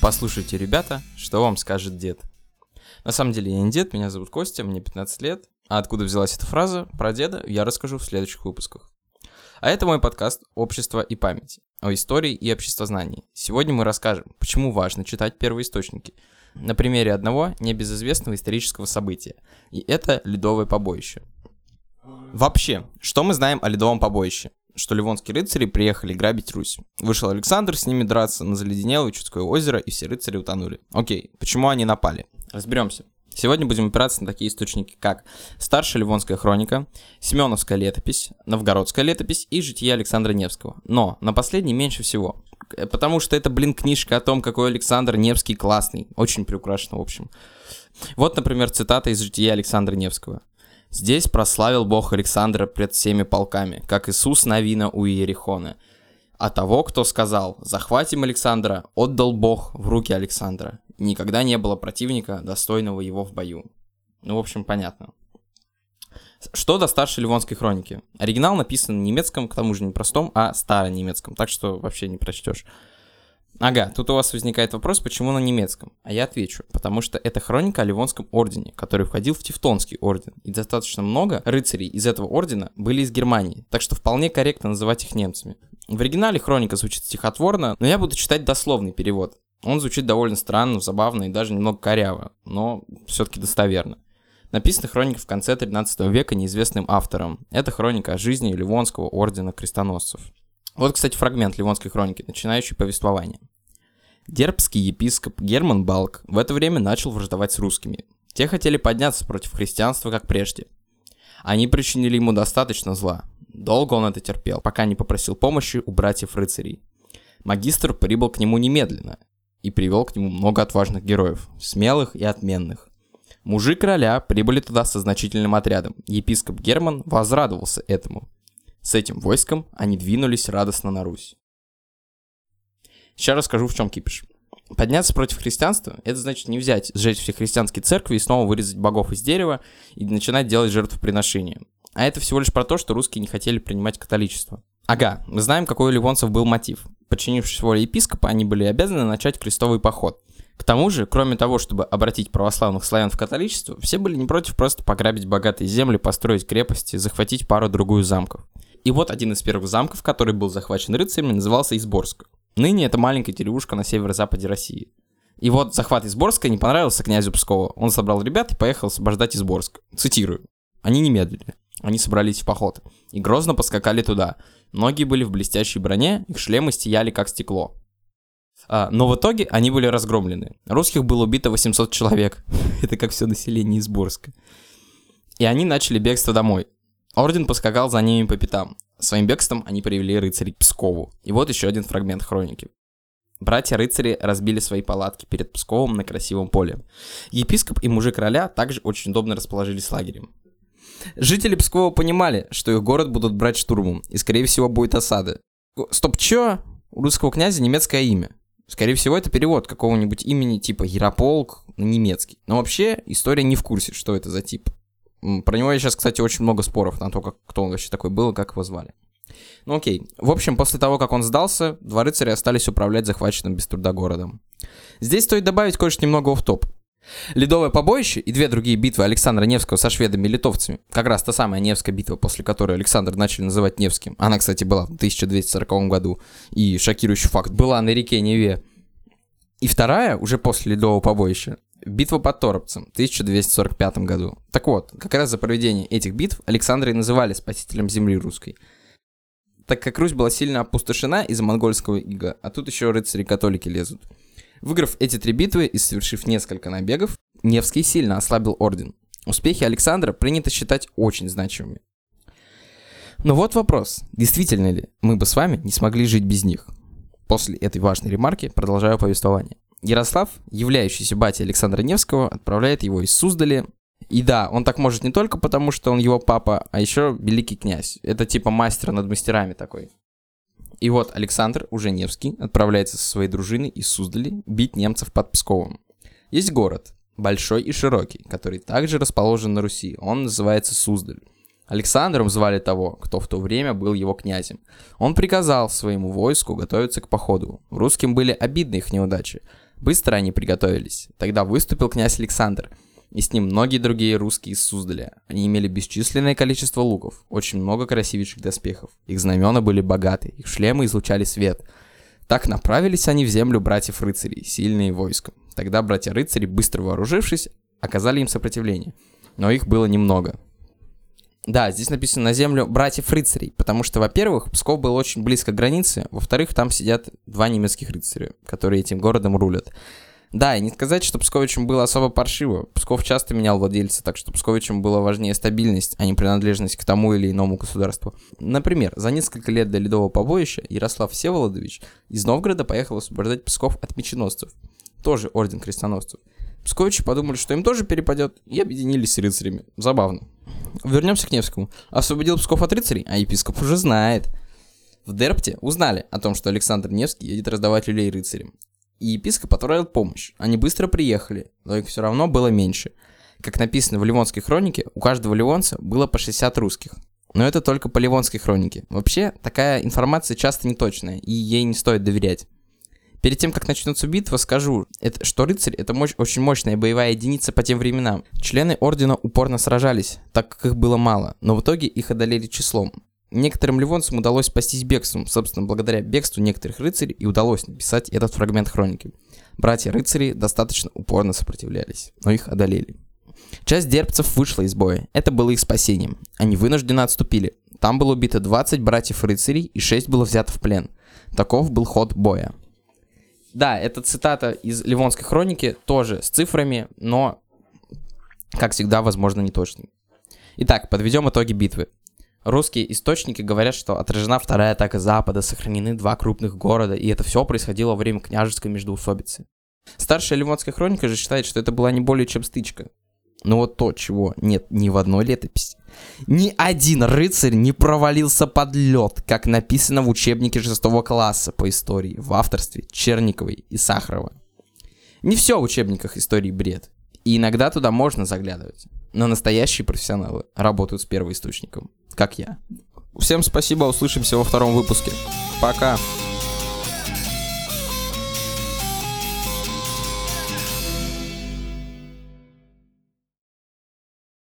Послушайте, ребята, что вам скажет дед. На самом деле я не дед, меня зовут Костя, мне 15 лет. А откуда взялась эта фраза про деда, я расскажу в следующих выпусках. А это мой подкаст «Общество и память» о истории и обществознании. Сегодня мы расскажем, почему важно читать первоисточники, на примере одного небезызвестного исторического события. И это ледовое побоище. Вообще, что мы знаем о ледовом побоище? Что ливонские рыцари приехали грабить Русь. Вышел Александр с ними драться на заледенелое Чудское озеро, и все рыцари утонули. Окей, почему они напали? Разберемся. Сегодня будем опираться на такие источники, как Старшая Ливонская хроника, Семеновская летопись, Новгородская летопись и Житие Александра Невского. Но на последний меньше всего, э, потому что это, блин, книжка о том, какой Александр Невский классный, очень приукрашена, в общем. Вот, например, цитата из Жития Александра Невского. «Здесь прославил Бог Александра пред всеми полками, как Иисус Навина у Иерихона. А того, кто сказал «Захватим Александра», отдал Бог в руки Александра никогда не было противника, достойного его в бою. Ну, в общем, понятно. Что до старшей Ливонской хроники? Оригинал написан на немецком, к тому же не простом, а старонемецком, так что вообще не прочтешь. Ага, тут у вас возникает вопрос, почему на немецком? А я отвечу, потому что это хроника о Ливонском ордене, который входил в Тевтонский орден, и достаточно много рыцарей из этого ордена были из Германии, так что вполне корректно называть их немцами. В оригинале хроника звучит стихотворно, но я буду читать дословный перевод. Он звучит довольно странно, забавно и даже немного коряво, но все-таки достоверно. Написана хроника в конце 13 века неизвестным автором. Это хроника о жизни Ливонского ордена крестоносцев. Вот, кстати, фрагмент Ливонской хроники, начинающий повествование. Дербский епископ Герман Балк в это время начал враждовать с русскими. Те хотели подняться против христианства, как прежде. Они причинили ему достаточно зла. Долго он это терпел, пока не попросил помощи у братьев-рыцарей. Магистр прибыл к нему немедленно и привел к нему много отважных героев, смелых и отменных. Мужи короля прибыли туда со значительным отрядом. Епископ Герман возрадовался этому. С этим войском они двинулись радостно на Русь. Сейчас расскажу, в чем кипиш. Подняться против христианства – это значит не взять, сжечь все христианские церкви и снова вырезать богов из дерева и начинать делать жертвоприношения. А это всего лишь про то, что русские не хотели принимать католичество. Ага, мы знаем, какой у ливонцев был мотив. Подчинившись воле епископа, они были обязаны начать крестовый поход. К тому же, кроме того, чтобы обратить православных славян в католичество, все были не против просто пограбить богатые земли, построить крепости, захватить пару-другую замков. И вот один из первых замков, который был захвачен рыцарями, назывался Изборск. Ныне это маленькая деревушка на северо-западе России. И вот захват Изборска не понравился князю Пскова. Он собрал ребят и поехал освобождать Изборск. Цитирую. Они не медлили. Они собрались в поход и грозно поскакали туда. Многие были в блестящей броне, их шлемы сияли как стекло. А, но в итоге они были разгромлены. Русских было убито 800 человек. Это как все население Изборска. И они начали бегство домой. Орден поскакал за ними по пятам. Своим бегством они привели рыцарей к Пскову. И вот еще один фрагмент хроники. Братья-рыцари разбили свои палатки перед Псковом на красивом поле. Епископ и мужик короля также очень удобно расположились лагерем. Жители Пскова понимали, что их город будут брать штурмом, и скорее всего будет осада. Стоп, чё? У русского князя немецкое имя. Скорее всего, это перевод какого-нибудь имени типа Ярополк на немецкий. Но вообще, история не в курсе, что это за тип. Про него сейчас, кстати, очень много споров на то, как, кто он вообще такой был и как его звали. Ну окей. В общем, после того, как он сдался, два рыцаря остались управлять захваченным без труда городом. Здесь стоит добавить кое-что немного в топ. Ледовое побоище и две другие битвы Александра Невского со шведами и литовцами, как раз та самая Невская битва, после которой Александр начали называть Невским, она, кстати, была в 1240 году, и шокирующий факт, была на реке Неве. И вторая, уже после Ледового побоища, битва под Торопцем в 1245 году. Так вот, как раз за проведение этих битв Александра и называли спасителем земли русской. Так как Русь была сильно опустошена из-за монгольского ига, а тут еще рыцари-католики лезут – Выиграв эти три битвы и совершив несколько набегов, Невский сильно ослабил орден. Успехи Александра принято считать очень значимыми. Но вот вопрос, действительно ли мы бы с вами не смогли жить без них? После этой важной ремарки продолжаю повествование. Ярослав, являющийся батей Александра Невского, отправляет его из Суздали. И да, он так может не только потому, что он его папа, а еще великий князь. Это типа мастер над мастерами такой. И вот Александр, уже Невский, отправляется со своей дружиной из Суздали бить немцев под Псковом. Есть город, большой и широкий, который также расположен на Руси. Он называется Суздаль. Александром звали того, кто в то время был его князем. Он приказал своему войску готовиться к походу. Русским были обидны их неудачи. Быстро они приготовились. Тогда выступил князь Александр, и с ним многие другие русские из Суздаля. Они имели бесчисленное количество луков, очень много красивейших доспехов. Их знамена были богаты, их шлемы излучали свет. Так направились они в землю братьев-рыцарей, сильные войском. Тогда братья-рыцари, быстро вооружившись, оказали им сопротивление. Но их было немного. Да, здесь написано на землю братьев-рыцарей, потому что, во-первых, Псков был очень близко к границе, во-вторых, там сидят два немецких рыцаря, которые этим городом рулят. Да, и не сказать, что Псковичам было особо паршиво. Псков часто менял владельца, так что Псковичам было важнее стабильность, а не принадлежность к тому или иному государству. Например, за несколько лет до Ледового побоища Ярослав Всеволодович из Новгорода поехал освобождать Псков от меченосцев. Тоже орден крестоносцев. Псковичи подумали, что им тоже перепадет, и объединились с рыцарями. Забавно. Вернемся к Невскому. Освободил Псков от рыцарей, а епископ уже знает. В Дерпте узнали о том, что Александр Невский едет раздавать люлей рыцарям. И епископ отправил помощь. Они быстро приехали, но их все равно было меньше. Как написано в Ливонской хронике, у каждого ливонца было по 60 русских. Но это только по Ливонской хронике. Вообще, такая информация часто неточная, и ей не стоит доверять. Перед тем, как начнется битва, скажу, это, что рыцарь — это мощь, очень мощная боевая единица по тем временам. Члены ордена упорно сражались, так как их было мало, но в итоге их одолели числом. Некоторым ливонцам удалось спастись бегством, собственно, благодаря бегству некоторых рыцарей и удалось написать этот фрагмент хроники. Братья-рыцари достаточно упорно сопротивлялись, но их одолели. Часть дербцев вышла из боя, это было их спасением. Они вынужденно отступили. Там было убито 20 братьев-рыцарей и 6 было взято в плен. Таков был ход боя. Да, это цитата из Ливонской хроники, тоже с цифрами, но, как всегда, возможно, не точный. Итак, подведем итоги битвы. Русские источники говорят, что отражена вторая атака Запада, сохранены два крупных города, и это все происходило во время княжеской междоусобицы. Старшая Ливонская хроника же считает, что это была не более чем стычка. Но вот то, чего нет ни в одной летописи. Ни один рыцарь не провалился под лед, как написано в учебнике 6 класса по истории в авторстве Черниковой и Сахарова. Не все в учебниках истории бред. И иногда туда можно заглядывать. Но настоящие профессионалы работают с первоисточником, как я. Всем спасибо, услышимся во втором выпуске. Пока.